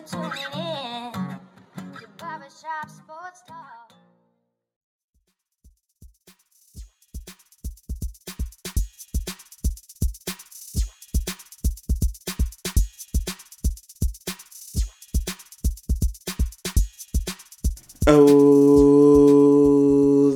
in to Barbershop Sports Talk. Oh,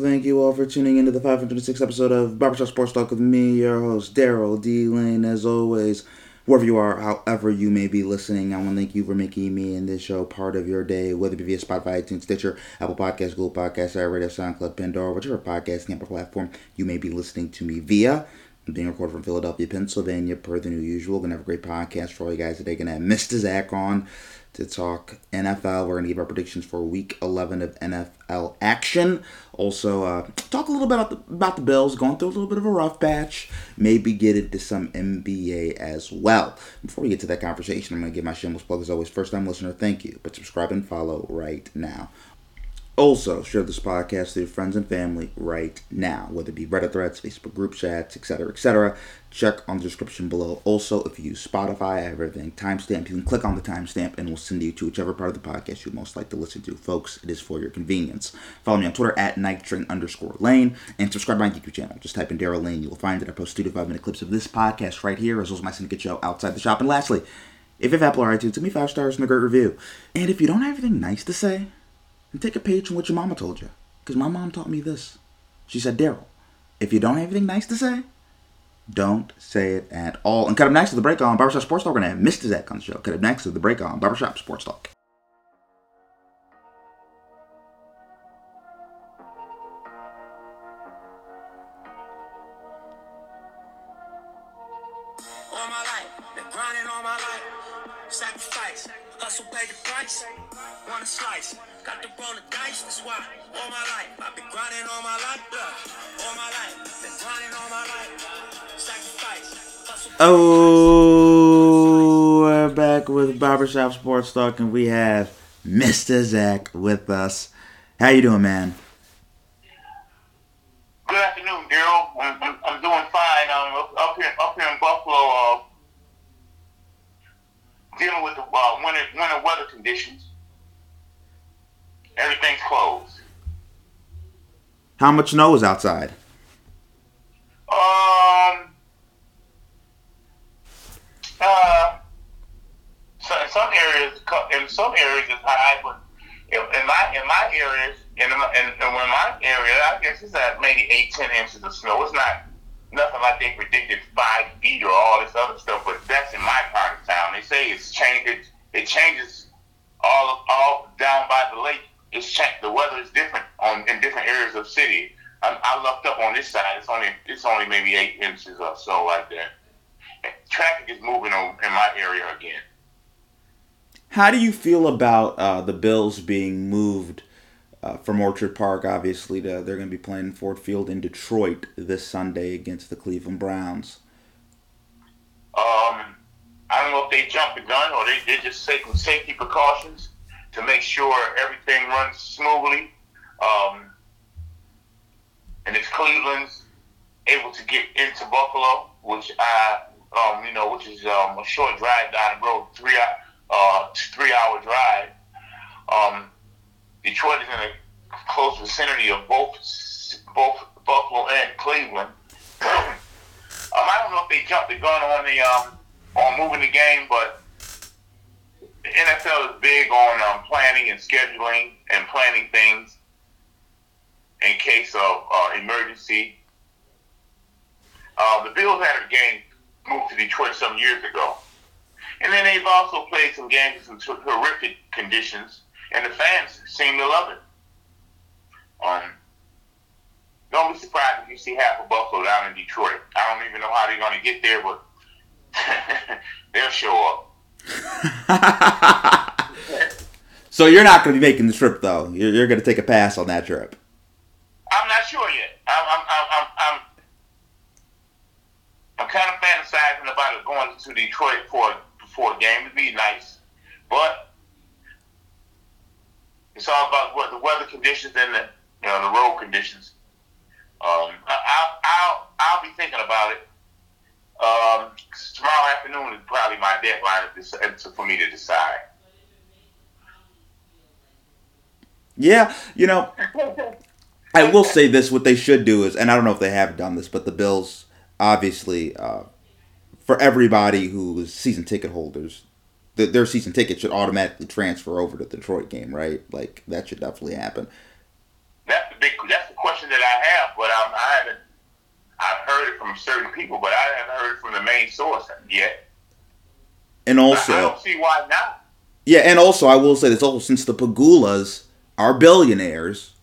thank you all for tuning into the 506th episode of Barbershop Sports Talk with me, your host, Daryl D. Lane. As always, wherever you are, however you may be listening, I want to thank you for making me and this show part of your day, whether it be via Spotify, iTunes, Stitcher, Apple Podcasts, Google Podcasts, iRadio, SoundCloud, Pandora, whichever podcast platform you may be listening to me via. Being recorded from Philadelphia, Pennsylvania, per the new usual. Gonna have a great podcast for all you guys today. Gonna have Mr. Zach on to talk NFL. We're gonna give our predictions for Week 11 of NFL action. Also, uh, talk a little bit about the, about the Bills going through a little bit of a rough patch. Maybe get into some NBA as well. Before we get to that conversation, I'm gonna give my shameless plug as always. First time listener, thank you, but subscribe and follow right now. Also, share this podcast to your friends and family right now, whether it be Reddit threads, Facebook group chats, etc., etc. Check on the description below. Also, if you use Spotify, I have everything timestamp. You can click on the timestamp and we'll send you to whichever part of the podcast you'd most like to listen to. Folks, it is for your convenience. Follow me on Twitter at nighttrain underscore lane and subscribe to my YouTube channel. Just type in Daryl Lane. You will find that I post two to five minute clips of this podcast right here, as well as my syndicate show outside the shop. And lastly, if you have Apple or iTunes, give me five stars and a great review. And if you don't have anything nice to say, and take a page from what your mama told you. Because my mom taught me this. She said, Daryl, if you don't have anything nice to say, don't say it at all. And cut up next to the break on Barbershop Sports Talk. We're going to have Mr. Zach on the show. Cut up next to the break on Barbershop Sports Talk. Barbershop Sports Talk, and we have Mr. Zach with us. How you doing, man? Good afternoon, Daryl. I'm, I'm, I'm doing fine. I'm up, up here up here in Buffalo, uh, dealing with the uh, winter winter weather conditions. Everything's closed. How much snow is outside? Um. Uh. So in some areas, in some areas it's high, but in, my in my areas, in my, in, in my area, I guess it's at maybe eight, ten inches of snow. It's not nothing like they predicted five feet or all this other stuff, but that's in my part of town. They say it's changed. It, it changes all all down by the lake. It's changed. The weather is different on in different areas of city. I, looked up on this side. It's only it's only maybe eight inches or so like that. Traffic is moving in my area again. How do you feel about uh, the Bills being moved uh, from Orchard Park? Obviously, to, they're going to be playing Ford Field in Detroit this Sunday against the Cleveland Browns. Um, I don't know if they jumped the gun or they, they just taking safety precautions to make sure everything runs smoothly. Um, and if Cleveland's able to get into Buffalo, which I, um, you know, which is um, a short drive down the road, three uh, three hour drive. Um, Detroit is in a close vicinity of both both Buffalo and Cleveland. um, I don't know if they jumped the gun on the um, on moving the game, but the NFL is big on um, planning and scheduling and planning things in case of uh, emergency. Uh, the Bills had a game moved to Detroit some years ago. And then they've also played some games in some horrific conditions, and the fans seem to love it. Um, don't be surprised if you see half of Buffalo down in Detroit. I don't even know how they're going to get there, but they'll show up. so you're not going to be making the trip, though. You're, you're going to take a pass on that trip. I'm not sure yet. I'm, I'm, I'm, I'm, I'm, I'm kind of fantasizing about going to Detroit for for a game. It'd be nice, but it's all about what the weather conditions and the you know the road conditions. Um, I, I'll, I'll I'll be thinking about it. Um, tomorrow afternoon is probably my deadline for me to decide. Yeah, you know, I will say this: what they should do is, and I don't know if they have done this, but the Bills, obviously, uh, for everybody who's season ticket holders, th- their season ticket should automatically transfer over to the Detroit game, right? Like that should definitely happen. That's the big. That's the question that I have, but um, I haven't. I've heard it from certain people, but I haven't heard it from the main source yet. And I- I also, don't see why not. yeah, and also, I will say this: also, since the Pegulas are billionaires,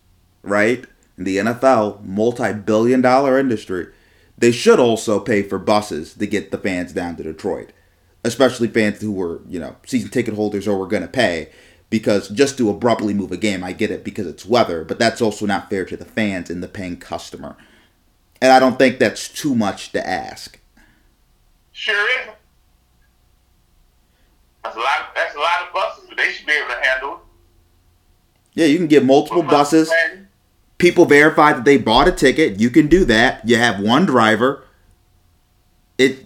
right? In the NFL, multi-billion-dollar industry, they should also pay for buses to get the fans down to Detroit, especially fans who were, you know, season ticket holders or were going to pay. Because just to abruptly move a game, I get it because it's weather, but that's also not fair to the fans and the paying customer. And I don't think that's too much to ask. Sure isn't. That's a lot. That's a lot of buses, but they should be able to handle it. Yeah, you can get multiple buses. People verify that they bought a ticket. You can do that. You have one driver. It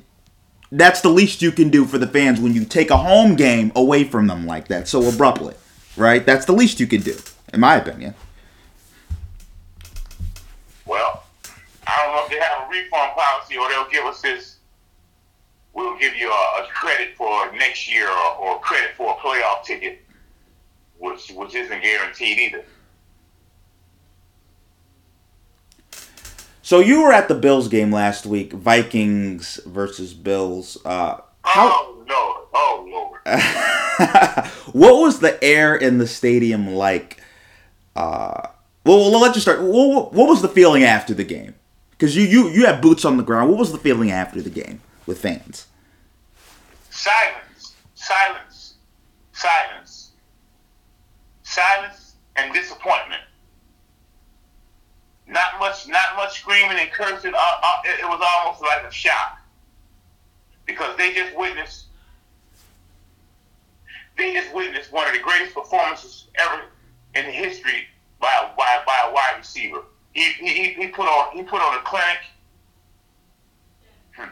that's the least you can do for the fans when you take a home game away from them like that so abruptly. Right? That's the least you can do, in my opinion. Well, I don't know if they have a refund policy or they'll give us this. We'll give you a, a credit for next year or, or credit for a playoff ticket, which which isn't guaranteed either. So you were at the Bills game last week, Vikings versus Bills. Uh, how Oh Lord! Oh Lord! what was the air in the stadium like? Uh, well, well, let's just start. What, what was the feeling after the game? Because you, you you had boots on the ground. What was the feeling after the game with fans? Silence! Silence! Silence! Silence and disappointment. Not much, not much screaming and cursing. Uh, uh, it, it was almost like a shock because they just witnessed. They just witnessed one of the greatest performances ever in history by a, by, by a wide receiver. He, he, he put on he put on a clinic. Hmm.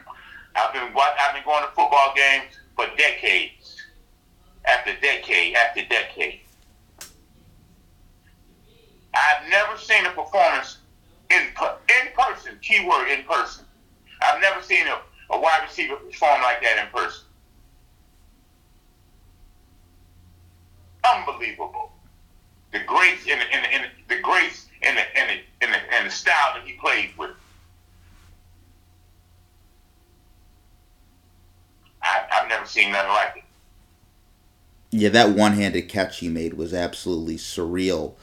I've been I've been going to football games for decades, after decade after decade. I've never seen a performance in in person. Keyword in person. I've never seen a, a wide receiver perform like that in person. Unbelievable. The grace in the, the, grace and the, and the, and the, and the style that he played with. I, I've never seen nothing like it. Yeah, that one-handed catch he made was absolutely surreal.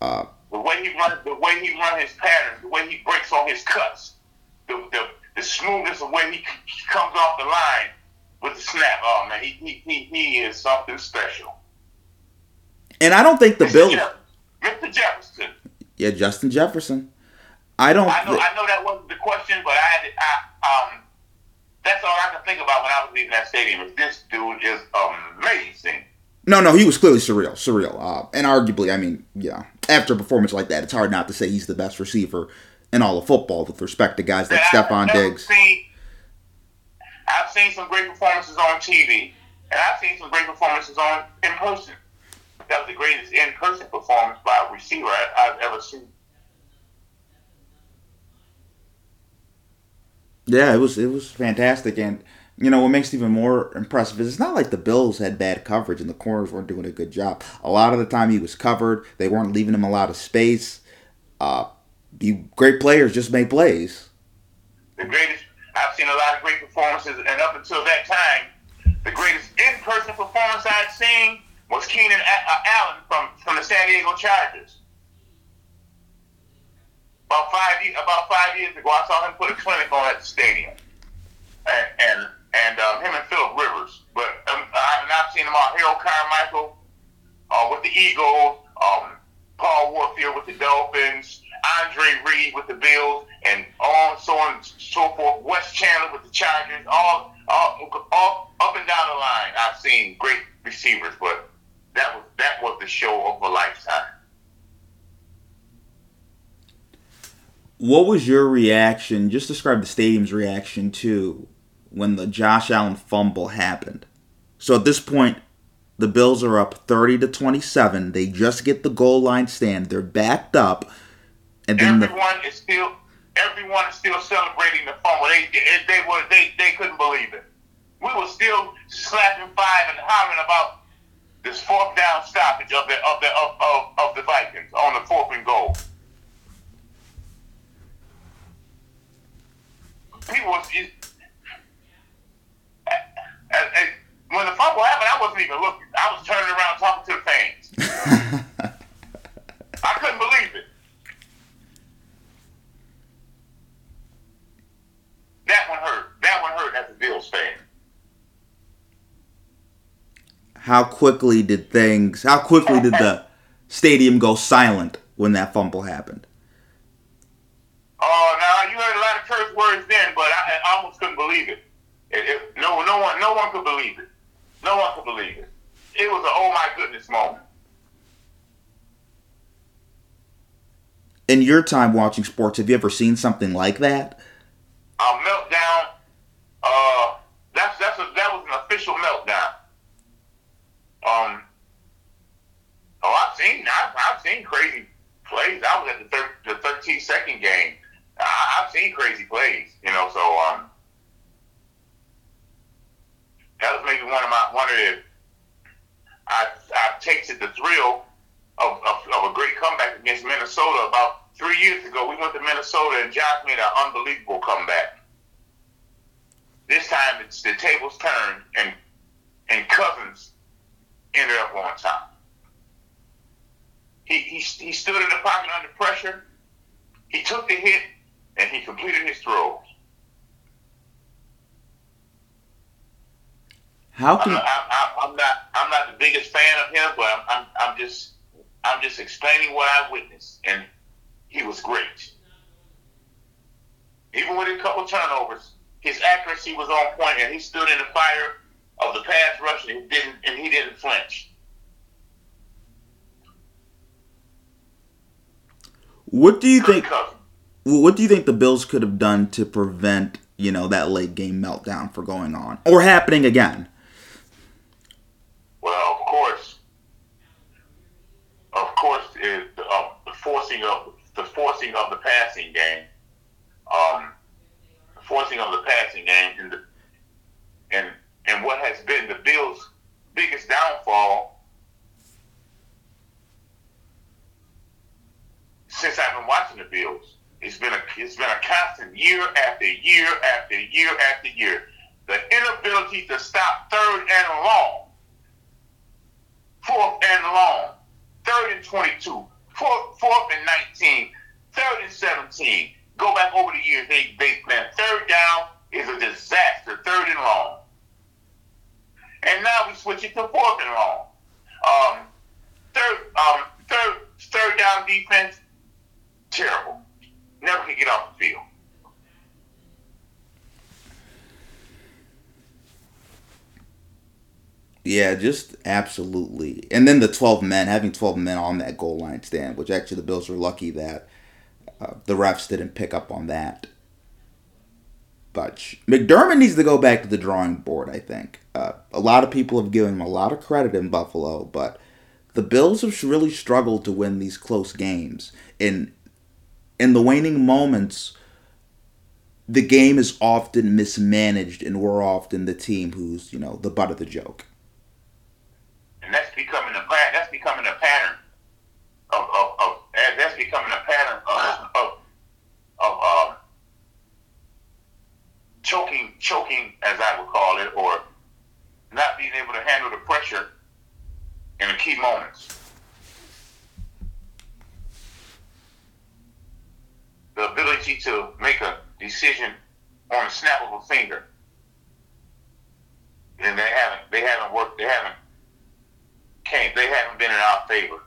Uh, The way he run, the way he run his patterns, the way he breaks on his cuts, the the, the smoothness of when he, he comes off the line with the snap. Oh man, he he, he, he is something special. and I don't think the. Bills. Mr. Jefferson. Yeah, Justin Jefferson. I don't. I know thi- I know that wasn't the question, but I had I um that's all I could think about when I was leaving that stadium. Is this dude is amazing. No, no, he was clearly surreal, surreal. Uh, and arguably, I mean, yeah, after a performance like that, it's hard not to say he's the best receiver in all of football with respect to guys like I've Stefon Diggs. Seen, I've seen some great performances on TV, and I've seen some great performances on in person. That was the greatest in person performance by a receiver I, I've ever seen. Yeah, it was it was fantastic, and you know what makes it even more impressive is it's not like the Bills had bad coverage and the corners weren't doing a good job. A lot of the time he was covered; they weren't leaving him a lot of space. Uh, you great players just make plays. The greatest. I've seen a lot of great performances, and up until that time, the greatest in person performance I'd seen was Keenan uh, Allen from from the San Diego Chargers. About five about five years ago, I saw him put a clinic on at the stadium, and and, and um, him and Philip Rivers. But um, I, and I've seen him on Harold Carmichael uh, with the Eagles, um, Paul Warfield with the Dolphins, Andre Reed with the Bills, and on so on so forth. Wes Chandler with the Chargers, all, all, all up and down the line. I've seen great receivers, but that was that was the show of a lifetime. What was your reaction? Just describe the stadium's reaction to when the Josh Allen fumble happened. So at this point, The Bills are up 30 to 27. They just get the goal line stand. They're backed up. And then the Everyone is still everyone is still celebrating the fumble. They they, were they, they couldn't believe it. We were still slapping five and hollering about this fourth down stoppage of the of the of, of, of the Vikings on the fourth and goal. People was and, and when the fumble happened, I wasn't even looking. I was turning around talking to the fans. I couldn't believe it. That one hurt. That one hurt as a Bills fan. how quickly did things how quickly did the stadium go silent when that fumble happened? Oh, now you heard a lot of curse words then, but I, I almost couldn't believe it. It, it. No, no one, no one could believe it. No one could believe it. It was a oh my goodness moment. In your time watching sports, have you ever seen something like that? A meltdown. Uh, that's that's a, that was an official meltdown. Um. Oh, I've seen I've, I've seen crazy plays. I was at the thir- the 13 second game. I, I've seen crazy plays. You know, so um. That was maybe one of my one of the. I I tasted the thrill of, of, of a great comeback against Minnesota about three years ago. We went to Minnesota and Josh made an unbelievable comeback. This time it's the tables turned and and Cousins ended up on top. He, he, he stood in the pocket under pressure. He took the hit and he completed his throws. How I'm can not, I'm, I'm not I'm not the biggest fan of him, but I'm, I'm I'm just I'm just explaining what I witnessed, and he was great. Even with a couple turnovers, his accuracy was on point, and he stood in the fire of the pass rush, and he didn't and he didn't flinch. what do you think Cousins. what do you think the Bills could have done to prevent, you know, that late game meltdown from going on or happening again? Well, of course, of course, uh, the forcing of the forcing of the passing game, um, forcing of the passing game, and the, and and what has been the Bills' biggest downfall since I've been watching the Bills. It's been a it's been a constant year after year after year after year. The inability to stop third and long fourth and long, third and 22, fourth, fourth and 19, third and 17. Go back over the years, they, they man, third down is a disaster, third and long. And now we switch it to fourth and long. Um, third, um, third, third down defense, terrible. Never can get off the field. Yeah, just absolutely. And then the 12 men, having 12 men on that goal line stand, which actually the Bills were lucky that uh, the refs didn't pick up on that. But McDermott needs to go back to the drawing board, I think. Uh, a lot of people have given him a lot of credit in Buffalo, but the Bills have really struggled to win these close games. In, in the waning moments, the game is often mismanaged, and we're often the team who's, you know, the butt of the joke. and that's becoming a pa- that's becoming a pattern of of, of and that's becoming a pattern of of, of um, choking choking as I would call it or not being able to handle the pressure in the key moments. The ability to make a decision on the snap of a finger. And they haven't they haven't worked they haven't came. They haven't been in our favor.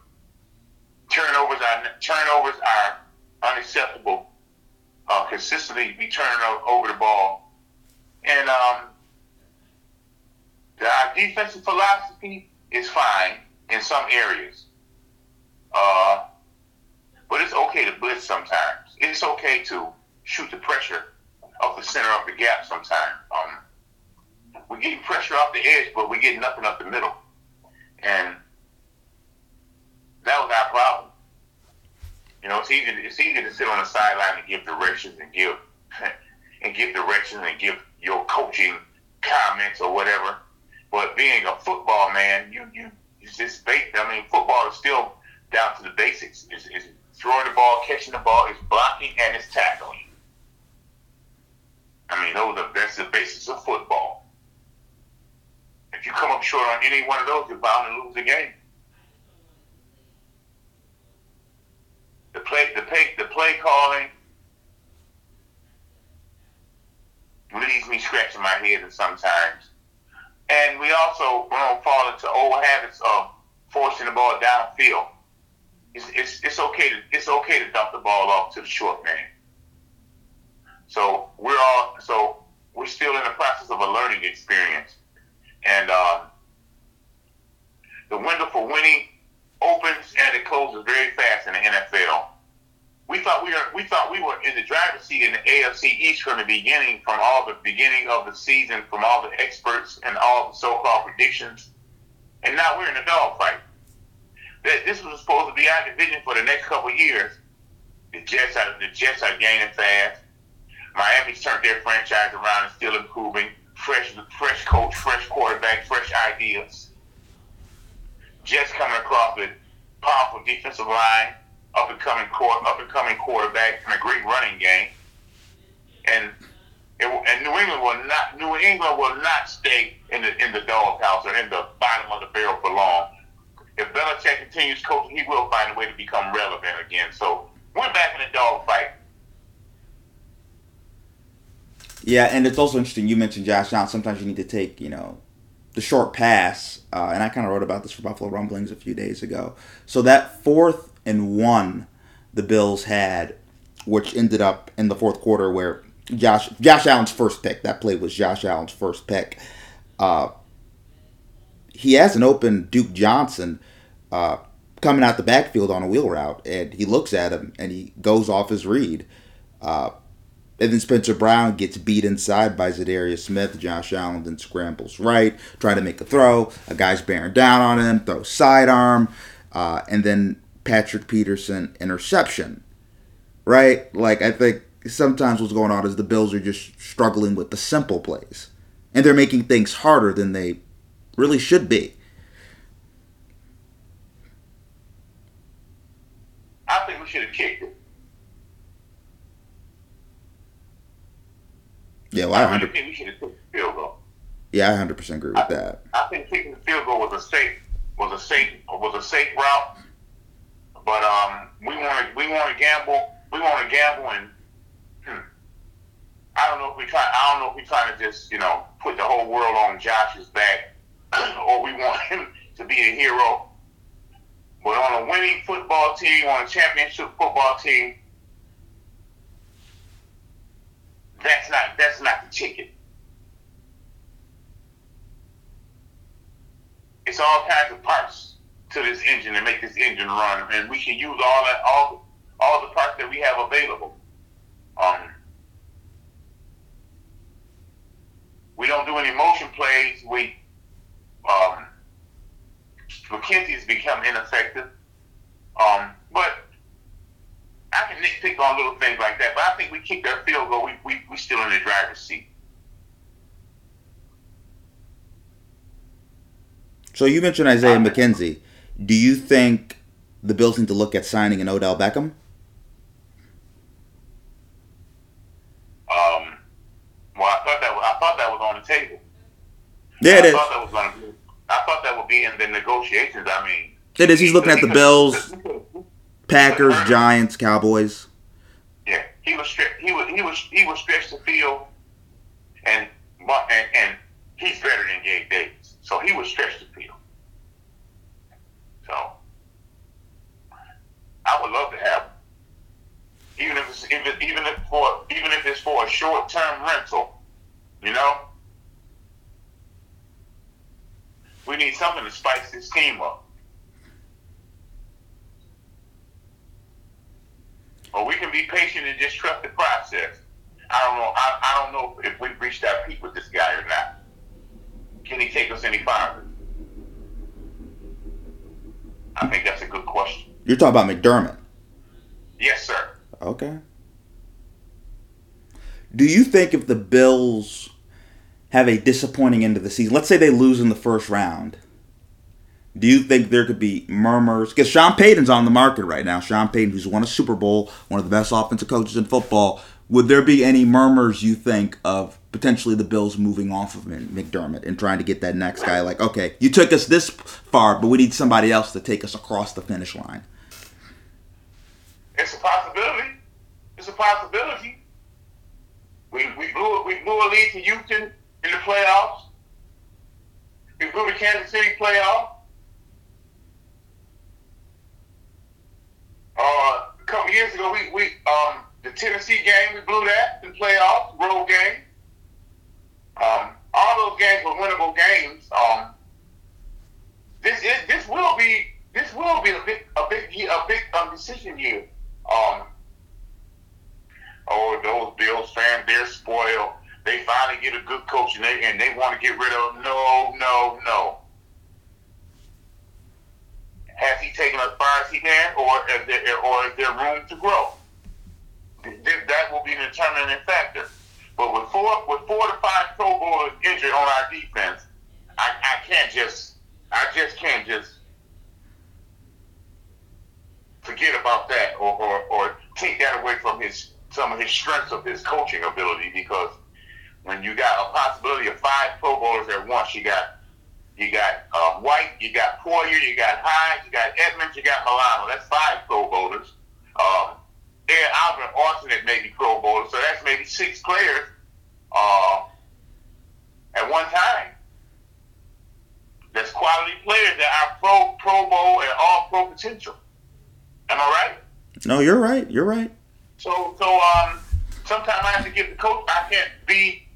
Turnovers are turnovers are unacceptable. Uh, consistently be turning over the ball, and um, our defensive philosophy is fine in some areas. Uh, but it's okay to blitz sometimes. It's okay to shoot the pressure of the center of the gap sometimes. Um, we're getting pressure off the edge, but we're getting nothing up the middle. and that was our problem. You know, it's easy. It's easy to sit on the sideline and give directions and give and give directions and give your coaching comments or whatever. But being a football man, you you it's just bait. I mean, football is still down to the basics. It's, it's throwing the ball, catching the ball, it's blocking, and it's tackling. I mean, those are that's the basics of football. If you come up short on any one of those, you're bound to lose the game. Play, the play, the play calling leaves me scratching my head sometimes. And we also don't fall into old habits of forcing the ball downfield. It's, it's, it's okay to it's okay to dump the ball off to the short man. So we're all so we're still in the process of a learning experience, and uh, the window for winning opens and it closes very fast in the NFL. We thought we were we thought we were in the driver's seat in the AFC East from the beginning, from all the beginning of the season, from all the experts and all the so-called predictions, and now we're in a dogfight. That this was supposed to be our division for the next couple years. The Jets are the Jets are gaining fast. Miami's turned their franchise around and still improving. Fresh, fresh coach, fresh quarterback, fresh ideas. Jets coming across with powerful defensive line, up and coming court, up and coming quarterback, and a great running game. And it, and New England will not New England will not stay in the in the doghouse or in the bottom of the barrel for long. If Belichick continues coaching, he will find a way to become relevant again. So we're back in the dogfight. Yeah, and it's also interesting. You mentioned Josh Allen. Sometimes you need to take, you know, the short pass, uh, and I kind of wrote about this for Buffalo Rumblings a few days ago. So that fourth and one the Bills had, which ended up in the fourth quarter where Josh Josh Allen's first pick. That play was Josh Allen's first pick. Uh, he has an open Duke Johnson uh, coming out the backfield on a wheel route, and he looks at him and he goes off his read. Uh, and then Spencer Brown gets beat inside by Za'Darius Smith. Josh Allen then scrambles right, trying to make a throw. A guy's bearing down on him, throws sidearm, uh, and then Patrick Peterson interception. Right? Like, I think sometimes what's going on is the Bills are just struggling with the simple plays. And they're making things harder than they really should be. I think we should have kicked it. Yeah, well, I I hundred. We should have kicked the field goal. Yeah, I hundred percent agree with that. I think kicking the field goal was a safe was a safe was a safe route. But um, we want to we want to gamble. We want to gamble, and hmm, I don't know if we try. I don't know if we trying to just you know put the whole world on Josh's back, or we want him to be a hero. But on a winning football team, on a championship football team, that's not that's not the ticket. It's all kinds of parts to this engine and make this engine run, and we can use all that all all the parts that we have available. Um, we don't do any motion plays. We um, McKenzie's become ineffective. Um, but I can nitpick on little things like that. But I think we kick that field goal. We we we still in the driver's seat. So you mentioned Isaiah McKenzie. Do you think the Bills need to look at signing an Odell Beckham? Um, well, I thought that was, I thought that was on the table. Yeah, it I is. thought that was to be. I thought that would be in the negotiations. I mean, It is. He's looking at the Bills, Packers, Giants, Cowboys. Yeah, he was stre- he was he was he was stretched the field, and and and he's better than Gabe Davis, so he was stretched the field. So I would love to have him, even if it's it, even if for even if it's for a short term rental, you know. We need something to spice this team up. Or we can be patient and just trust the process. I don't know. I, I don't know if we've reached that peak with this guy or not. Can he take us any farther? I think that's a good question. You're talking about McDermott. Yes, sir. Okay. Do you think if the Bills have a disappointing end of the season, let's say they lose in the first round, do you think there could be murmurs? Because Sean Payton's on the market right now. Sean Payton, who's won a Super Bowl, one of the best offensive coaches in football. Would there be any murmurs, you think, of potentially the Bills moving off of McDermott and trying to get that next guy? Like, okay, you took us this far, but we need somebody else to take us across the finish line. It's a possibility. It's a possibility. We, we blew we blew a lead to Houston in the playoffs. We blew the Kansas City playoff. Uh, a couple years ago, we, we um, the Tennessee game we blew that in playoffs, road game. Um, all those games were winnable games. Um, this is this will be this will be a big a big a big um, decision year. Um, oh, those Bills fans, they're spoiled. They finally get a good coach and they and they want to get rid of. No, no, no. Has he taken as far as he can, or is there, or is there room to grow? That will be the determining factor. But with four with four to five Pro Bowlers injured on our defense, I, I can't just I just can't just forget about that or, or, or take that away from his some of his strengths of his coaching ability because when you got a possibility of five Pro Bowlers at once, you got you got uh, White, you got Poyer, you got Hines, you got Edmunds, you got Milano. That's five Pro Bowlers. Um, Aaron Alvin alternate maybe Pro Bowlers, so that's maybe six players uh, at one time. That's quality players that are Pro Pro Bowl and all Pro potential. Am I right? No, you're right. You're right. So, so um, sometimes I have to give the coach. I can't be.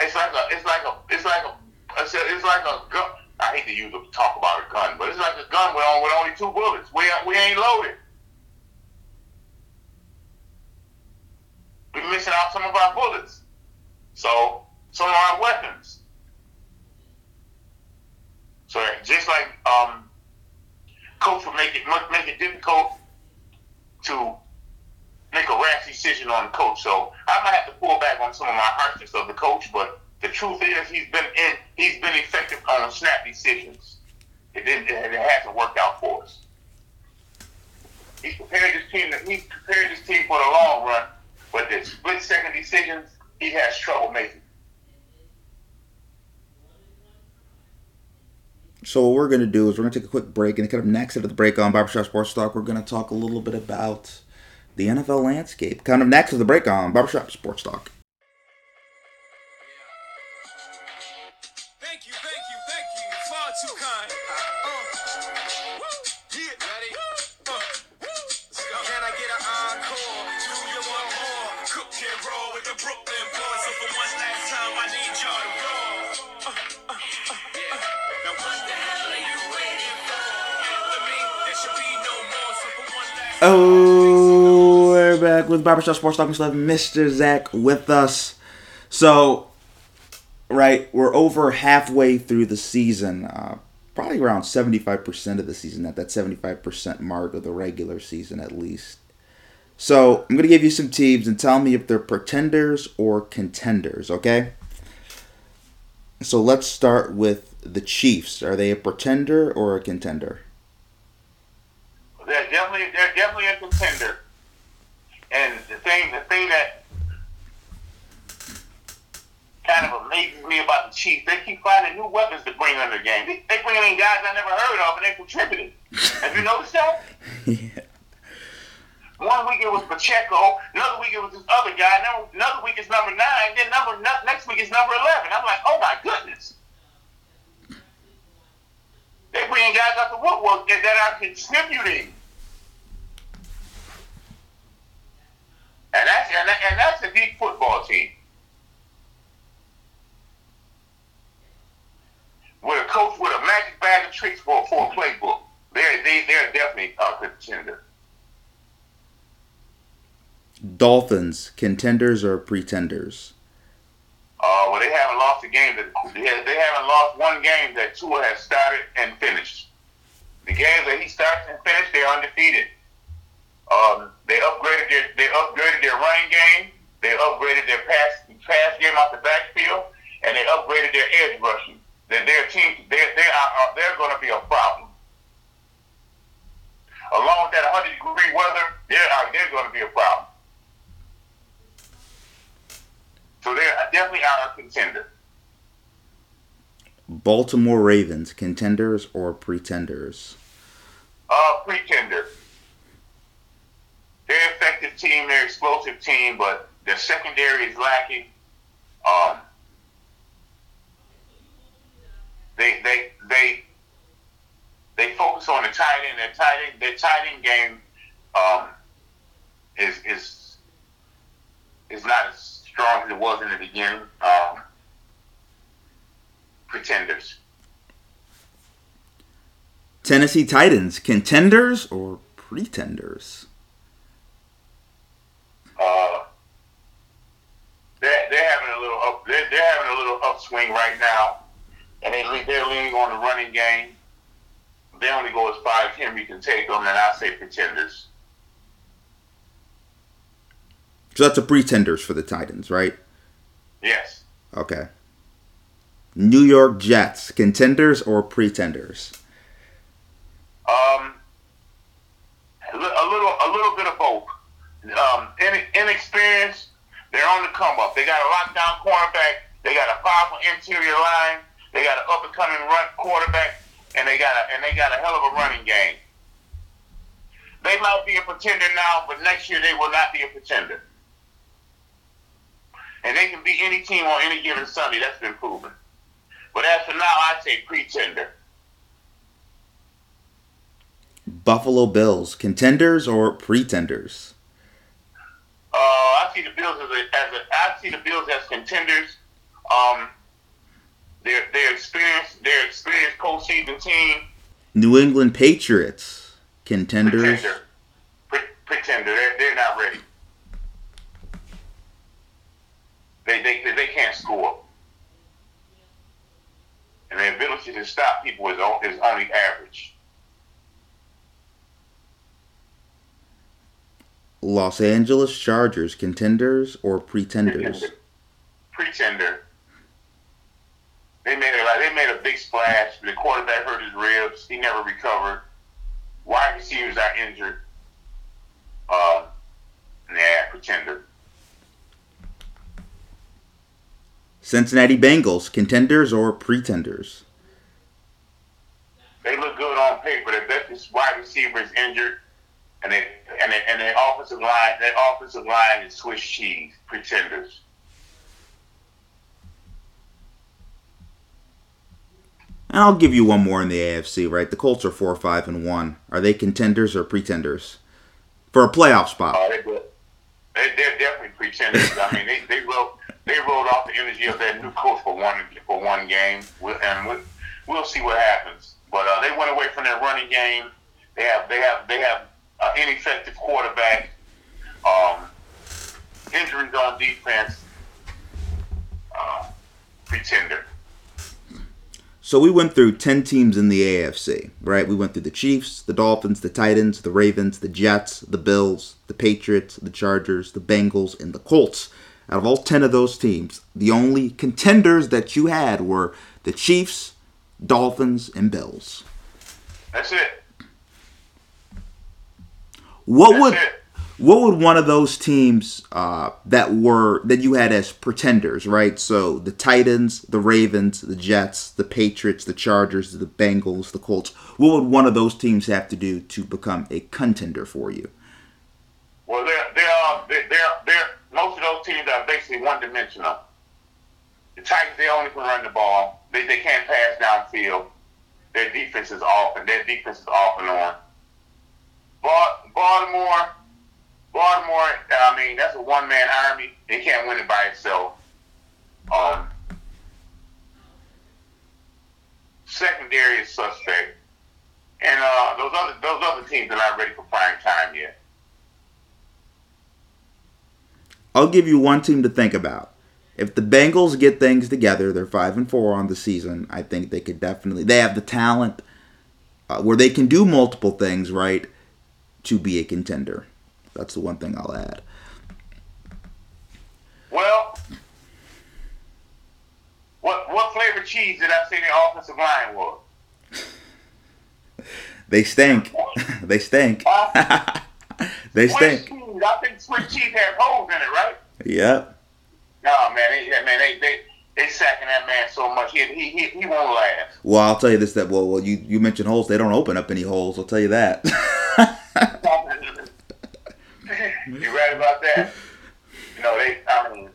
It's like a. It's like a. It's like a. It's, like a gun. I hate to use a, talk about a gun, but it's like a gun with, on, with only two bullets. We we ain't loaded. We're missing out some of our bullets. So some of our weapons. So just like um, coach will make it make it difficult to make a rash decision on the coach. So I might have to pull back on some of my harshness of the coach, but the truth is he's been in he's been effective on snap decisions. It didn't it hasn't worked out for us. He's prepared his team he's prepared his team for the long run, but the split second decisions he has trouble making. So what we're going to do is we're going to take a quick break, and kind of next into the break on Barbershop Sports Talk, we're going to talk a little bit about the NFL landscape. Kind of next to the break on Barbershop Sports Talk. With Barbershop Sports Talk. We still have Mr. Zach with us. So, right, we're over halfway through the season. Uh, probably around 75% of the season, at that 75% mark of the regular season at least. So, I'm going to give you some teams and tell me if they're pretenders or contenders, okay? So, let's start with the Chiefs. Are they a pretender or a contender? They're definitely they're definitely a contender. And the thing the thing that kind of amazes me about the Chiefs, they keep finding new weapons to bring in the game. They, they bring in guys I never heard of and they contributed. Have you noticed that? yeah. One week it was Pacheco, another week it was this other guy, another, another week it's number nine, then number next week it's number eleven. I'm like, oh my goodness. They bring guys out the woodwork that, that are contributing. And that's and, that, and that's a deep football team. With a coach with a magic bag of tricks for, for a playbook. They're they they're definitely a contender. Dolphins, contenders or pretenders? Uh, well, they haven't lost a game that they haven't lost one game that Tua has started and finished. The games that he starts and finished, they're undefeated. Um, they upgraded their they upgraded their running game. They upgraded their pass pass game off the backfield, and they upgraded their edge rushing. That their team they they are they're going to be a problem. Along with that 100 degree weather, they're they're going to be a problem. So they're definitely a contender. Baltimore Ravens, contenders or pretenders? Uh, pretender. They're an effective team. They're an explosive team, but their secondary is lacking. Um, they they they they focus on the tight end. Their tight end, their tight end game um, is is is not as strong as it was in the beginning. Um, pretenders. Tennessee Titans, contenders or pretenders? Uh, they're, they're having a little up. They're, they're having a little upswing right now, and they they're leaning on the running game. They only go as far as Henry can take them, and I say pretenders. So that's a pretenders for the Titans, right? Yes. Okay. New York Jets, contenders or pretenders? Um, a a little, a little bit of both. Um, in, inexperienced, they're on the come up. They got a lockdown cornerback. They got a powerful interior line. They got an up and coming run quarterback, and they got a and they got a hell of a running game. They might be a pretender now, but next year they will not be a pretender. And they can be any team on any given Sunday. That's been proven. But as for now, I'd say pretender. Buffalo Bills, contenders or pretenders? Uh, I see the Bills as a, as a I see the Bills as contenders. Um, they're they're experienced they're experienced postseason team. New England Patriots, contenders. Pretender. Pre- pretender. They're, they're not ready. They, they they can't score. And their ability to stop people is, o- is only average. Los Angeles Chargers, contenders or pretenders? Pretender. They made a like, they made a big splash. The quarterback hurt his ribs. He never recovered. Wide receivers are injured. Um, yeah, pretender. Cincinnati Bengals, contenders or pretenders? They look good on paper. Their best wide receiver is injured, and they and they, and their offensive line their offensive line is Swiss cheese. Pretenders. And I'll give you one more in the AFC, right? The Colts are four, five, and one. Are they contenders or pretenders for a playoff spot? Uh, they, they're definitely pretenders. I mean, they they wrote they rolled off the energy of that new coach for one for one game, and we'll, we'll see what happens. But uh, they went away from their running game. They have they have they have uh, ineffective quarterback. Um, injuries on defense. Uh, pretender. So we went through 10 teams in the AFC, right? We went through the Chiefs, the Dolphins, the Titans, the Ravens, the Jets, the Bills, the Patriots, the Chargers, the Bengals, and the Colts. Out of all 10 of those teams, the only contenders that you had were the Chiefs, Dolphins, and Bills. That's it. What That's would it. what would one of those teams uh, that were that you had as pretenders, right? So the Titans, the Ravens, the Jets, the Patriots, the Chargers, the Bengals, the Colts. What would one of those teams have to do to become a contender for you? Well, they're they're uh, they're, they're they're most of those teams are basically one dimensional. The Titans they only can run the ball. They they can't pass downfield. Their defense is off, and their defense is off and on. Ba- Baltimore, Baltimore. I mean, that's a one man army. They can't win it by itself. Um, secondary is suspect, and uh, those other those other teams are not ready for prime time yet. I'll give you one team to think about. if the Bengals get things together, they're five and four on the season. I think they could definitely. They have the talent uh, where they can do multiple things right to be a contender. That's the one thing I'll add. Well, what what flavor cheese did I say the offensive line was? They stink. they stink. Uh, they Swiss stink. cheese. I think Swiss cheese has holes in it, right? Yep. No, man, they, yeah, man, they they they sacking that man so much. He he he, he won't last. Well, I'll tell you this: that well, well, you you mentioned holes. They don't open up any holes. I'll tell you that. you right about that? You know, they I mean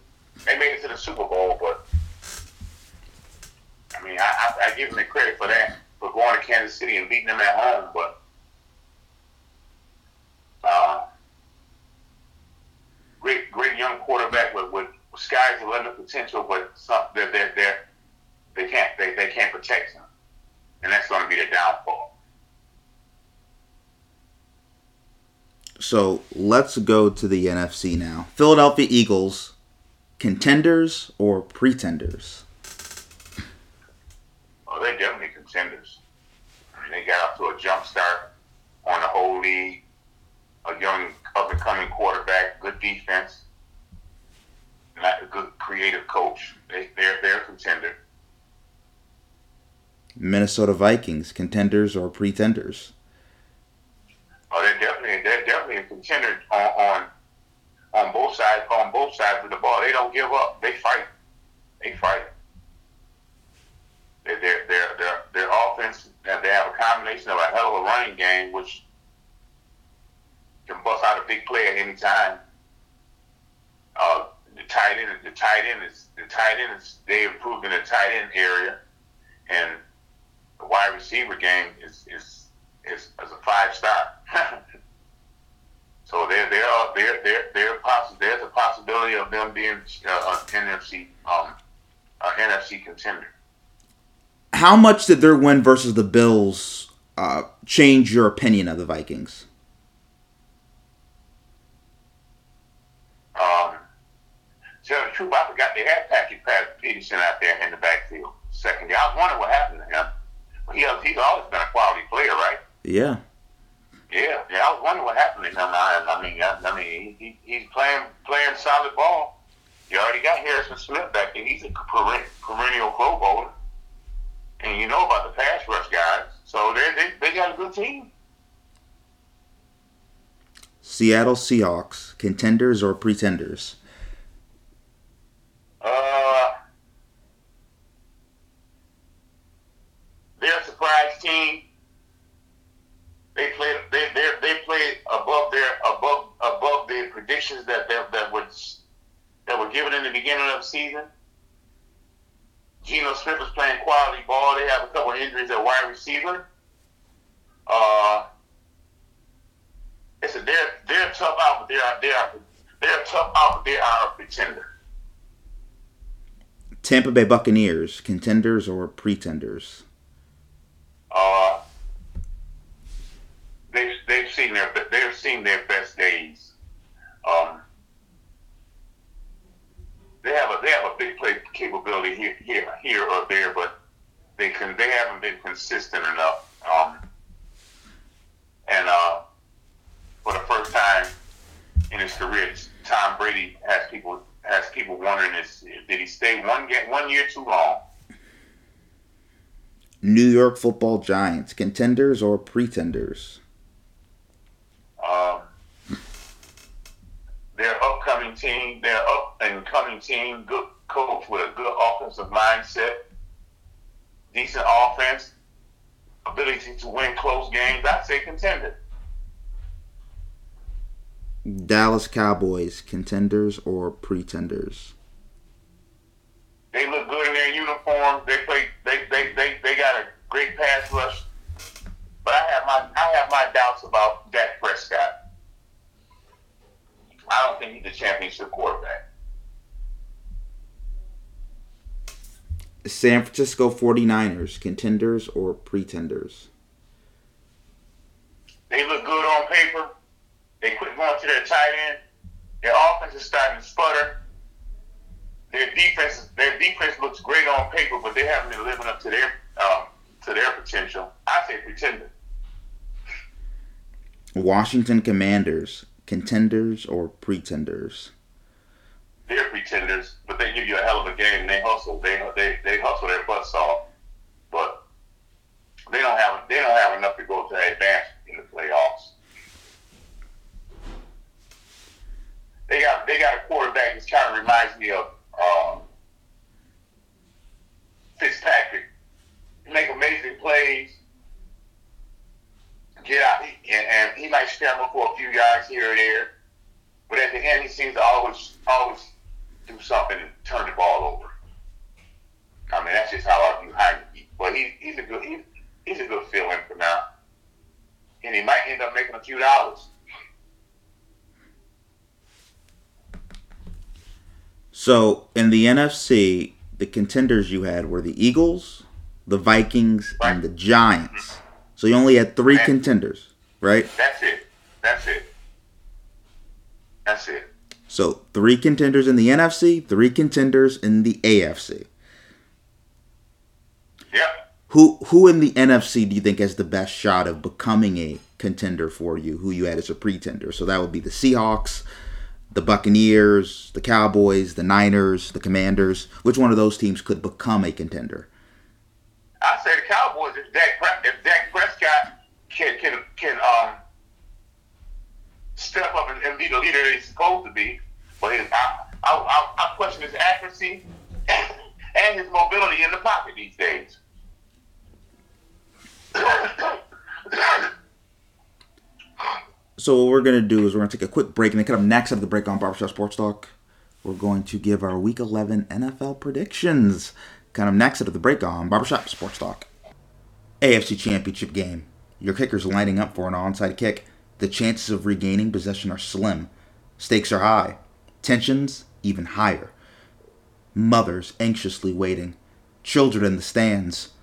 they made it to the Super Bowl, but I mean I, I, I give them the credit for that for going to Kansas City and beating them at home, but uh, great great young quarterback with with sky's the limit potential, but some they're they're, they're they can't they, they can't protect him, and that's going to be the downfall. So let's go to the NFC now. Philadelphia Eagles, contenders or pretenders? Oh, they're definitely contenders. I mean, they got off to a jump start on the whole league. A young up and coming quarterback, good defense, not a good creative coach. They they're they're a contender. Minnesota Vikings, contenders or pretenders? Oh, they're definitely they're definitely a contender on on on both sides on both sides of the ball. They don't give up. They fight. They fight. Their their their their, offense. They have a combination of a hell of a running game, which can bust out a big play at any time. Uh, the tight end, the tight end is the tight end is they improved in the tight end area, and the wide receiver game is is is, is a five star. so there there are there there there possi- there's a possibility of them being uh, an NFC um an NFC contender. How much did their win versus the Bills uh, change your opinion of the Vikings? Um, tell the truth, I forgot they had Patrick Pat Peterson out there in the backfield. Second year, I was wondering what happened to him. He, he's always been a quality player, right? Yeah. Yeah, yeah. I was wondering what happened to him. I, I mean, I, I mean, he, he's playing playing solid ball. You already got Harrison Smith back there. He's a peren- perennial Pro Bowler, and you know about the pass rush guys. So they they they got a good team. Seattle Seahawks, contenders or pretenders? Uh, they're a surprise team. They played. They they they played above their above above the predictions that that that was that were given in the beginning of the season. Geno Smith is playing quality ball. They have a couple of injuries at wide receiver. Uh, it's a they're they're tough out, but they are they are they're tough out, but they are a pretender. Tampa Bay Buccaneers, contenders or pretenders? Uh, seen their they've seen their best days. Um, they have a they have a big play capability here here here or there, but they can they haven't been consistent enough. Um, and uh, for the first time in his career, Tom Brady has people has people wondering is did he stay one game one year too long? New York Football Giants, contenders or pretenders? Um, their upcoming team, their up and coming team, good coach with a good offensive mindset, decent offense, ability to win close games. I'd say contender. Dallas Cowboys, contenders or pretenders? They look good in their uniforms. They play. They they, they, they got a great pass rush. But I have my I have my doubts about Dak Prescott. I don't think he's a championship quarterback. San Francisco 49ers, contenders or pretenders? They look good on paper. They quit going to their tight end. Their offense is starting to sputter. their defense their defense looks great on paper, but they haven't been living up to their um, to their potential. I say pretender. Washington Commanders, contenders or pretenders? They're pretenders, but they give you a hell of a game. They hustle. They they they hustle their butts off, but they don't have they don't have enough to go to advance in the playoffs. They got they got a quarterback that kind of reminds me of um, Fitzpatrick. He make amazing plays. Get out, and, and he might scramble for a few yards here or there, but at the end he seems to always always do something and turn the ball over. I mean that's just how I view Heinicke. But he, he's a good he, he's a good fill in for now, and he might end up making a few dollars. So in the NFC, the contenders you had were the Eagles, the Vikings, and the Giants. So you only had three Right. contenders, right? That's it. That's it. That's it. So three contenders in the NFC, three contenders in the AFC. Yep. Who who in the NFC do you think has the best shot of becoming a contender for you? Who you had as a pretender? So that would be the Seahawks, the Buccaneers, the Cowboys, the Niners, the Commanders. Which one of those teams could become a contender? I say the Cowboys. If Dak, if Dak Prescott can can can um step up and, and be the leader he's supposed to be, but his, I, I, I, I question his accuracy and his mobility in the pocket these days. So what we're gonna do is we're gonna take a quick break, and then kind of next out of the break on Barbershop Sports Talk, we're going to give our Week 11 NFL predictions. Kind of next out of the break on Barbershop Sports Talk. AFC Championship game. Your kicker's lining up for an onside kick. The chances of regaining possession are slim. Stakes are high. Tensions even higher. Mothers anxiously waiting. Children in the stands,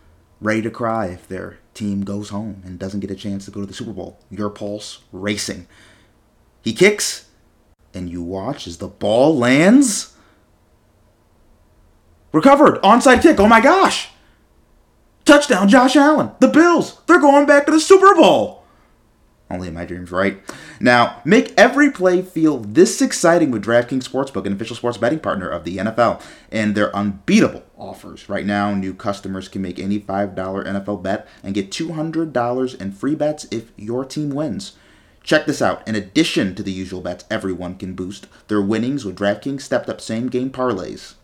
ready to cry if their team goes home and doesn't get a chance to go to the Super Bowl. Your pulse racing. He kicks, and you watch as the ball lands. Recovered. Onside kick. Oh my gosh. Touchdown, Josh Allen. The Bills. They're going back to the Super Bowl. Only in my dreams, right? Now, make every play feel this exciting with DraftKings Sportsbook, an official sports betting partner of the NFL, and their unbeatable offers. Right now, new customers can make any $5 NFL bet and get $200 in free bets if your team wins. Check this out. In addition to the usual bets, everyone can boost their winnings with DraftKings stepped up same game parlays.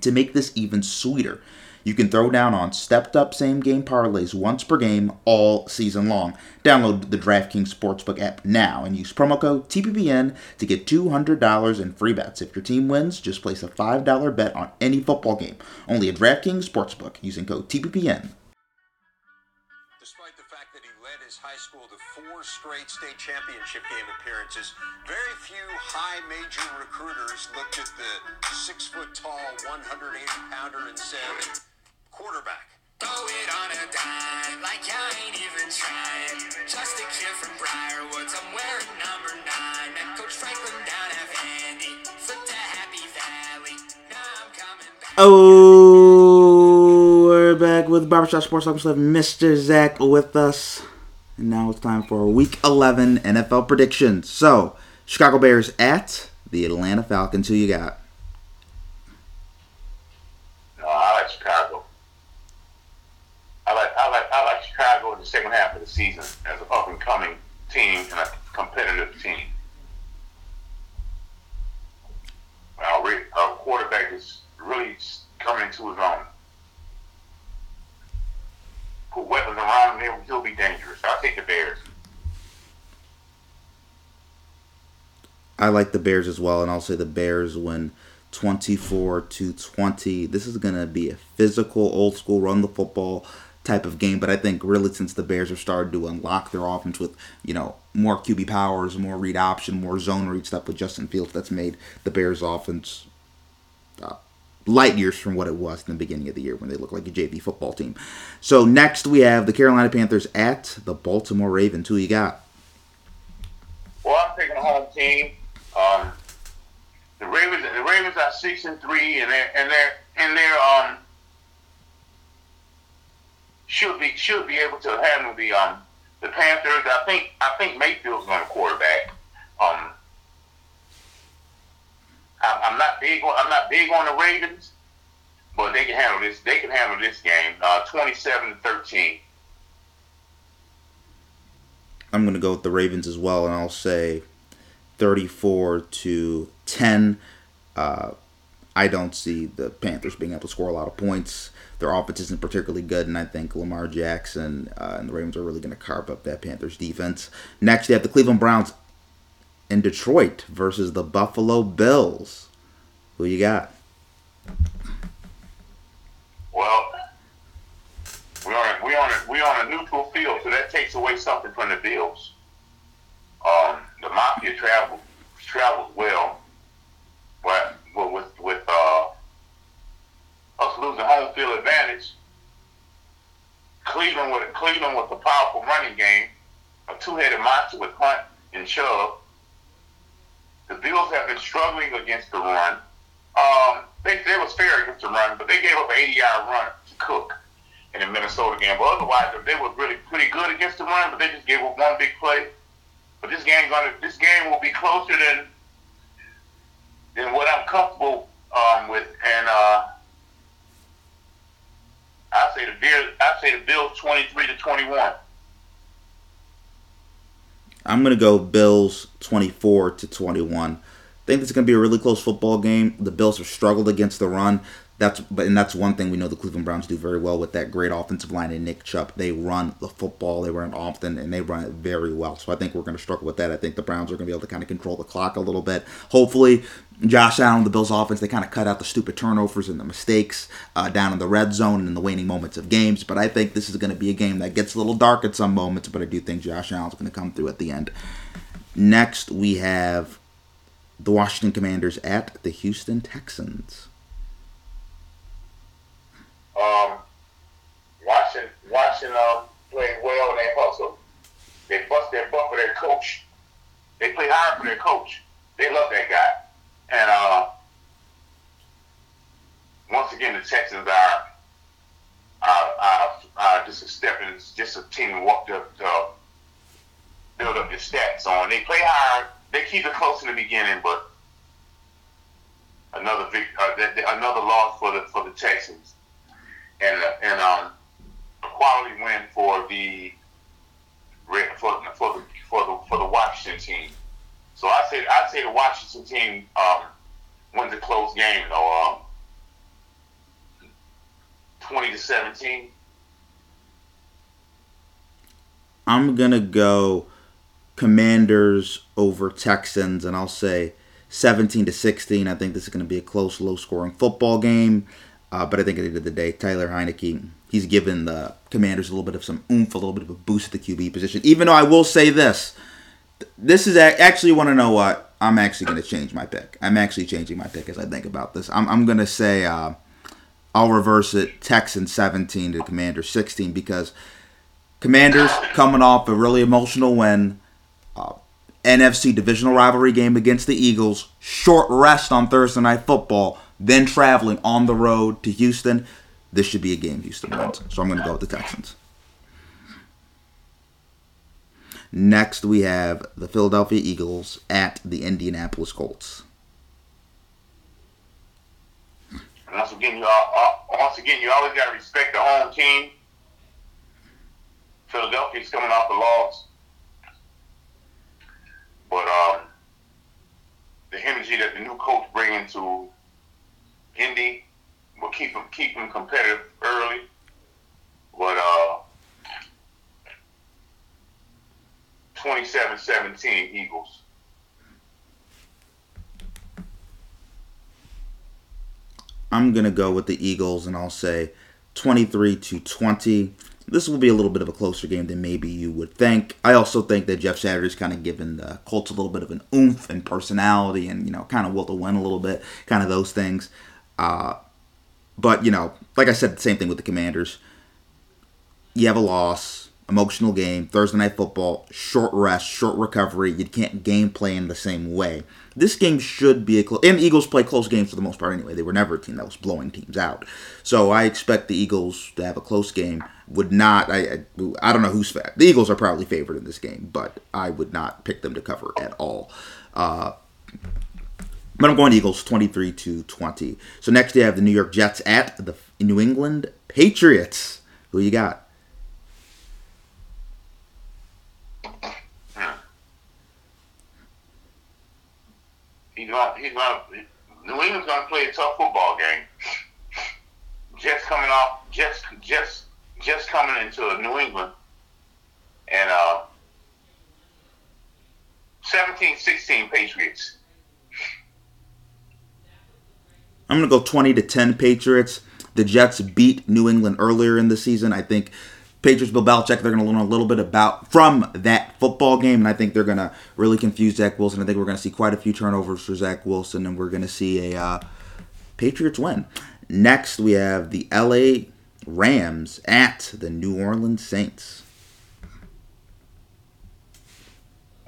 To make this even sweeter, you can throw down on stepped up same game parlays once per game all season long. Download the DraftKings Sportsbook app now and use promo code TPPN to get $200 in free bets. If your team wins, just place a $5 bet on any football game. Only at DraftKings Sportsbook using code TPPN. Despite the fact that he led his high school to four straight state championship game appearances, very few high major recruiters looked at the six foot tall, 180 pounder and said, quarterback. Throw it on a dime, like I ain't even trying. Just a kid from Briar Woods, I'm wearing number nine. Met Coach Franklin down at Vandy, flipped to Happy Valley. Now I'm coming back. Oh, we're back with Barbershop Sports Talk. Have Mr. Zach with us. And now it's time for Week 11 NFL predictions. So, Chicago Bears at the Atlanta Falcons. Who you got? No, I like Chicago. I like I like I like Chicago in the second half of the season as an up and coming team and a competitive team. Our, our quarterback is really coming into his own. Put weapons around him, he'll be dangerous. I'll take the Bears. I like the Bears as well, and I'll say the Bears win 24 to 20. This is going to be a physical, old school, run the football type of game, but I think really since the Bears have started to unlock their offense with, you know, more QB powers, more read option, more zone read stuff with Justin Fields, that's made the Bears offense uh, light years from what it was in the beginning of the year when they looked like a JV football team. So next we have the Carolina Panthers at the Baltimore Ravens. Who you got? Well, I'm taking a home team. Um, the Ravens, the Ravens are six and three, and they're and they're and they're um should be should be able to handle the um the Panthers. I think I think Mayfield's going to quarterback. Um, I, I'm not big on I'm not big on the Ravens, but they can handle this. They can handle this game. Uh, 27 to 13. I'm going to go with the Ravens as well, and I'll say 34 to 10. Uh, I don't see the Panthers being able to score a lot of points. Their offense isn't particularly good, and I think Lamar Jackson uh, and the Ravens are really going to carve up that Panthers defense. Next, you have the Cleveland Browns in Detroit versus the Buffalo Bills. Who you got? Well, we on a, we on a, we on a neutral field, so that takes away something from the Bills. Um, the Mafia traveled traveled well, but but with with uh, us losing home field advantage, Cleveland with Cleveland with a powerful running game, a two-headed monster with Hunt and Chubb. The Bills have been struggling against the run. Um, they, they was fair against the run, but they gave up an 80-yard run to Cook in the Minnesota game. But otherwise, they were really pretty good against the run, but they just gave up one big play. But this game gonna this game will be closer than than what I'm comfortable um, with, and uh, I say the Bills. I say the Bills 23 to 21. I'm to go Bills 24 to 21. I think this is going to be a really close football game. The Bills have struggled against the run. That's but and that's one thing we know the Cleveland Browns do very well with that great offensive line and Nick Chubb. They run the football, they run often, and they run it very well. So I think we're going to struggle with that. I think the Browns are going to be able to kind of control the clock a little bit. Hopefully, Josh Allen, the Bills offense, they kind of cut out the stupid turnovers and the mistakes uh, down in the red zone and in the waning moments of games. But I think this is going to be a game that gets a little dark at some moments, but I do think Josh Allen's going to come through at the end. Next, we have the Washington Commanders at the Houston Texans. Um, watching watching um play well and they hustle. They bust their butt for their coach. They play hard for their coach. They love that guy. And uh, once again, the Texans are are, are, are just a step in, just a team who walked up to build up their stats on. They play hard. They keep it close in the beginning, but another uh, th- th- another loss for the for the Texans and and um, a quality win for the for for the for the for the Washington team. So I say I say the Washington team um, wins a close game though, um, twenty to seventeen. I'm gonna go Commanders over Texans, and I'll say 17 to 16. I think this is gonna be a close, low-scoring football game. Uh, but I think at the end of the day, Tyler Heinicke, he's given the Commanders a little bit of some oomph, a little bit of a boost at the QB position. Even though I will say this, this is actually want to know what I'm actually going to change my pick. I'm actually changing my pick as I think about this. I'm, I'm going to say uh, I'll reverse it. Texans 17 to Commanders 16 because Commanders coming off a really emotional win. Uh, NFC divisional rivalry game against the Eagles. Short rest on Thursday night football. Then traveling on the road to Houston. This should be a game Houston wins. So I'm going to go with the Texans. Next, we have the Philadelphia Eagles at the Indianapolis Colts. Once again, you all, once again you always got to respect the home team. Philadelphia's coming off a loss, but um, the energy that the new coach bringing to Indy will keep them keep them competitive early. But uh, 27-17 Eagles. I'm to go with the Eagles and I'll say 23 to 20. This will be a little bit of a closer game than maybe you would think. I also think that Jeff Saturday's kind of given the Colts a little bit of an oomph and personality and, you know, kind of will to win a little bit, kind of those things. Uh, but, you know, like I said, same thing with the Commanders. You have a loss. emotional game, Thursday night football, short rest, short recovery. You can't game plan the same way. This game should be a close. And Eagles play close games for the most part anyway. They were never a team that was blowing teams out. So I expect the Eagles to have a close game. Would not. I I, I don't know who's fat. The Eagles are probably favored in this game, but I would not pick them to cover at all. Uh, but I'm going Eagles 23 to 20. So next you have the New York Jets at the New England Patriots. Who you got? He's going. He's going. New England's going to play a tough football game. Jets coming off. Jets. Jets. Just coming into New England, and uh, 17-16 Patriots. I'm going to go 20 to 10 Patriots. The Jets beat New England earlier in the season. I think Patriots, Bill Belichick, they're going to learn a little bit about from that football game, and I think they're going to really confuse Zach Wilson. I think we're going to see quite a few turnovers for Zach Wilson, and we're going to see a uh, Patriots win. Next, we have the LA Rams at the New Orleans Saints.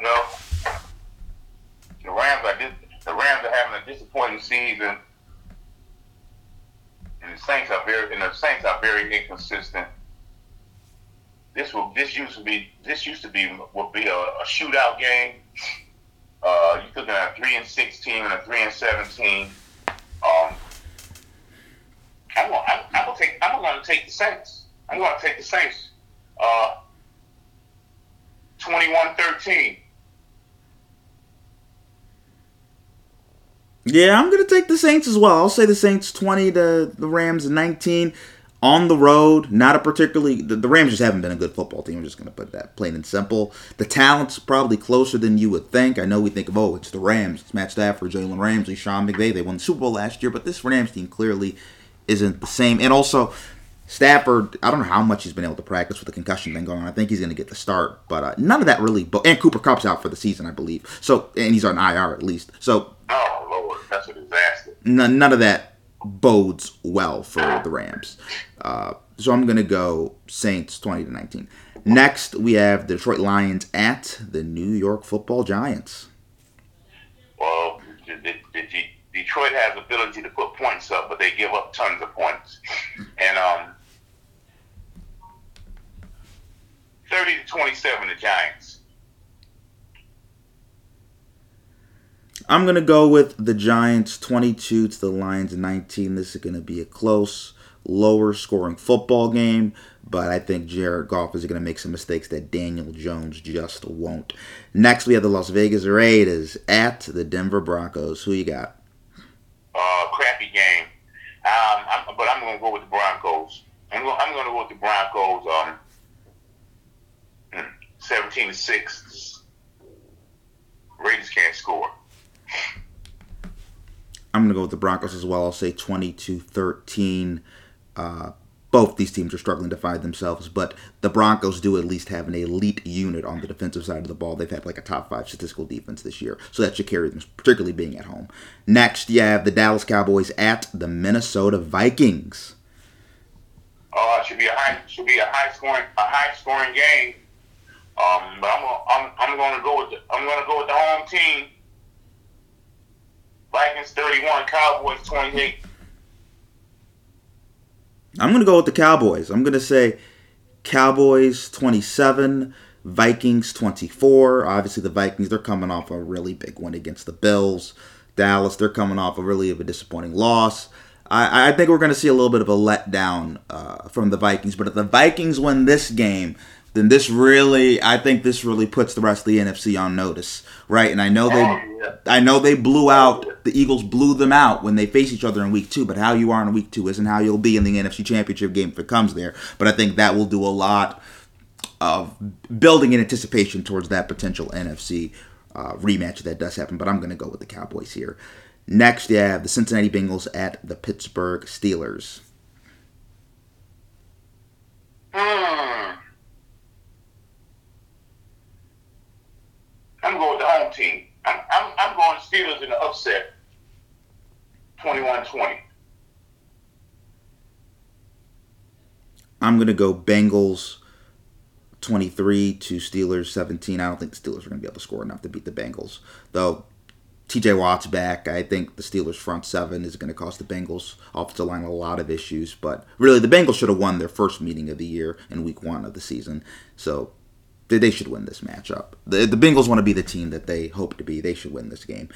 No, the Rams are the Rams are having a disappointing season, and the Saints are very and the Saints are very inconsistent. This will this used to be this used to be would be a, a shootout game. Uh, you looking at a three and sixteen and a three and seventeen. Um, I'm gonna, I'm, I'm gonna take I'm gonna take the Saints. I'm gonna take the Saints. Uh, 21-13. Yeah, I'm going to take the Saints as well. I'll say the Saints 20 to the Rams 19 on the road. Not a particularly the, the Rams just haven't been a good football team. I'm just going to put that plain and simple. The talent's probably closer than you would think. I know we think of oh, it's the Rams, it's Matt Stafford, Jalen Ramsey, Sean McVay. They won the Super Bowl last year, but this Rams team clearly isn't the same. And also, Stafford, I don't know how much he's been able to practice with the concussion thing going on. I think he's going to get the start, but uh, none of that really. Bo- and Cooper Kupp's out for the season, I believe. So, and he's on IR at least. So Oh that's a disaster. none, none of that bodes well for the Rams. Uh, so I'm going to go Saints 20 to 19. Next, we have the Detroit Lions at the New York Football Giants. Well, the, the, the, the- Detroit has ability to put points up, but they give up tons of points. And um, 30 to 27, the Giants. I'm going to go with the Giants 22 to the Lions 19. This is going to be a close, lower scoring football game, but I think Jared Goff is going to make some mistakes that Daniel Jones just won't. Next, we have the Las Vegas Raiders at the Denver Broncos. Who you got? Uh, crappy game. Um, I'm, but I'm going to go with the Broncos. I'm going, I'm going to go with the Broncos. Um, 17 to 6. Raiders can't score. I'm going to go with the Broncos as well. I'll say 20 to 13. Uh, both these teams are struggling to find themselves, but the Broncos do at least have an elite unit on the defensive side of the ball. They've had like a top five statistical defense this year, so that should carry them, particularly being at home. Next, you have the Dallas Cowboys at the Minnesota Vikings. Uh, should be a high should be a high scoring a high scoring game. Um, but I'm I'm I'm going to go with the I'm going to go with the home team. Vikings 31, Cowboys 28. I'm going to go with the Cowboys. I'm going to say Cowboys 27, Vikings 24. Obviously, the Vikings, they're coming off a really big win against the Bills. Dallas, they're coming off a really of a disappointing loss. I, I think we're going to see a little bit of a letdown uh, from the Vikings. But if the Vikings win this game, then this really, I think this really puts the rest of the NFC on notice, right? And I know they, Oh, yeah. I know they blew out the Eagles, blew them out when they face each other in Week Two. But how you are in Week Two isn't how you'll be in the NFC Championship game if it comes there. But I think that will do a lot of building in anticipation towards that potential NFC uh, rematch that does happen. But I'm going to go with the Cowboys here. Next, you have the Cincinnati Bengals at the Pittsburgh Steelers. Hmm. I'm going with the home team. I'm, I'm, I'm going Steelers in the upset. 21-20. I'm going to go Bengals 23 to Steelers 17. I don't think the Steelers are going to be able to score enough to beat the Bengals. Though TJ Watt's back, I think the Steelers front seven is going to cost the Bengals offensive line a lot of issues. But really, the Bengals should have won their first meeting of the year in week one of the season. So they, they should win this matchup. The, the Bengals want to be the team that they hope to be. They should win this game.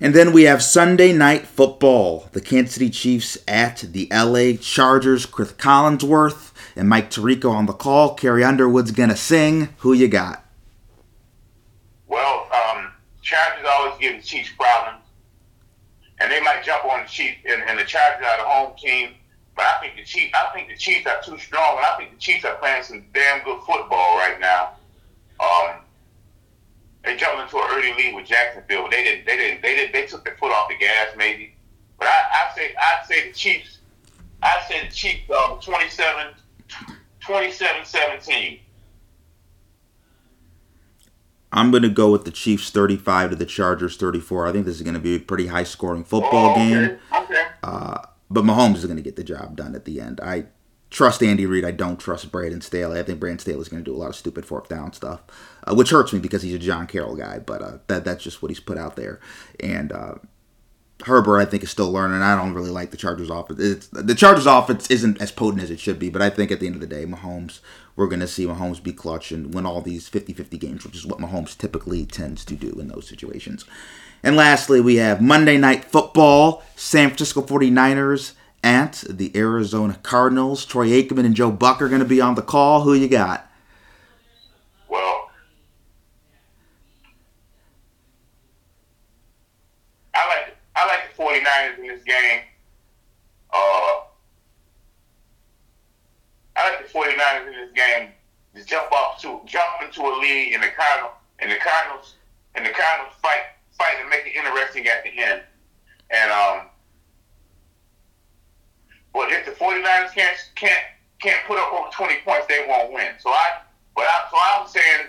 And then we have Sunday night football. The Kansas City Chiefs at the LA Chargers. Cris Collinsworth and Mike Tirico on the call. Carrie Underwood's gonna sing. Who you got? Well, um, Chargers always give the Chiefs problems, and they might jump on the Chiefs, and, and the Chargers are the home team. But I think the Chiefs, I think the Chiefs are too strong, and I think the Chiefs are playing some damn good football right now. Um, they jumped into an early lead with Jacksonville. But they didn't. They didn't. They didn't. They took their foot off the gas, maybe. But I, I say, I say the Chiefs. I say the Chiefs. Um, 27, 27-17. I'm gonna go with the Chiefs 35 to the Chargers 34. I think this is gonna be a pretty high scoring football Oh, okay. game. Okay. But Mahomes is gonna get the job done at the end. I trust Andy Reid. I don't trust Braden Staley. I think Braden is gonna do a lot of stupid fourth down stuff, uh, which hurts me because he's a John Carroll guy. But uh, that that's just what he's put out there. And uh, Herbert, I think, is still learning. I don't really like the Chargers offense. It's, the Chargers offense isn't as potent as it should be, but I think at the end of the day, Mahomes, we're going to see Mahomes be clutch and win all these 50-50 games, which is what Mahomes typically tends to do in those situations. And lastly, we have Monday Night Football, San Francisco 49ers at the Arizona Cardinals. Troy Aikman and Joe Buck are going to be on the call. Who you got? Well, I like I like the 49ers in this game. Uh, I like the 49ers in this game to jump off to jump into a lead in the Cardinals and the Cardinals and the Cardinals fight fight and make it interesting at the end. And um but if the 49ers can't can't can't put up over 20 points, they won't win. So I but I so I'm saying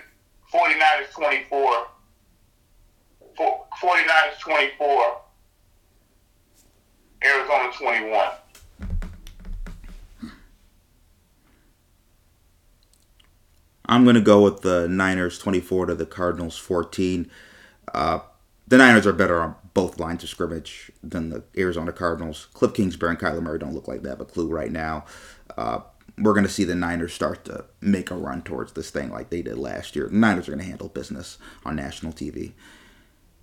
49ers 24 Fo- 49ers 24 Arizona 21. I'm going to go with the Niners 24 to the Cardinals 14. Uh, the Niners are better on both lines of scrimmage than the Arizona Cardinals. Cliff Kingsbury and Kyler Murray don't look like that, but clue right now. Uh, we're going to see the Niners start to make a run towards this thing like they did last year. The Niners are going to handle business on national TV.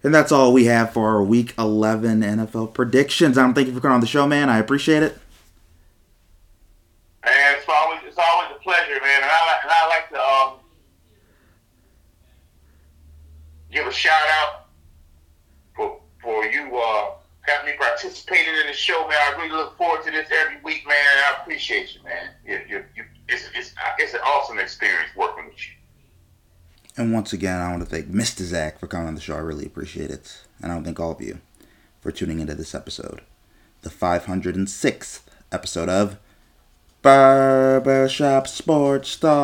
And that's all we have for our Week 11 NFL predictions. I don't thank you for coming on the show, man. I appreciate it. And it's always it's always a pleasure, man. And I like and I like to um give a shout out for you uh having me participating in the show, man. I really look forward to this every week, man. I appreciate you, man. You, you, you, it's it's it's an awesome experience working with you. And once again, I want to thank Mr. Zach for coming on the show. I really appreciate it. And I want to thank all of you for tuning into this episode, the 506th episode of Barbershop Sports Talk.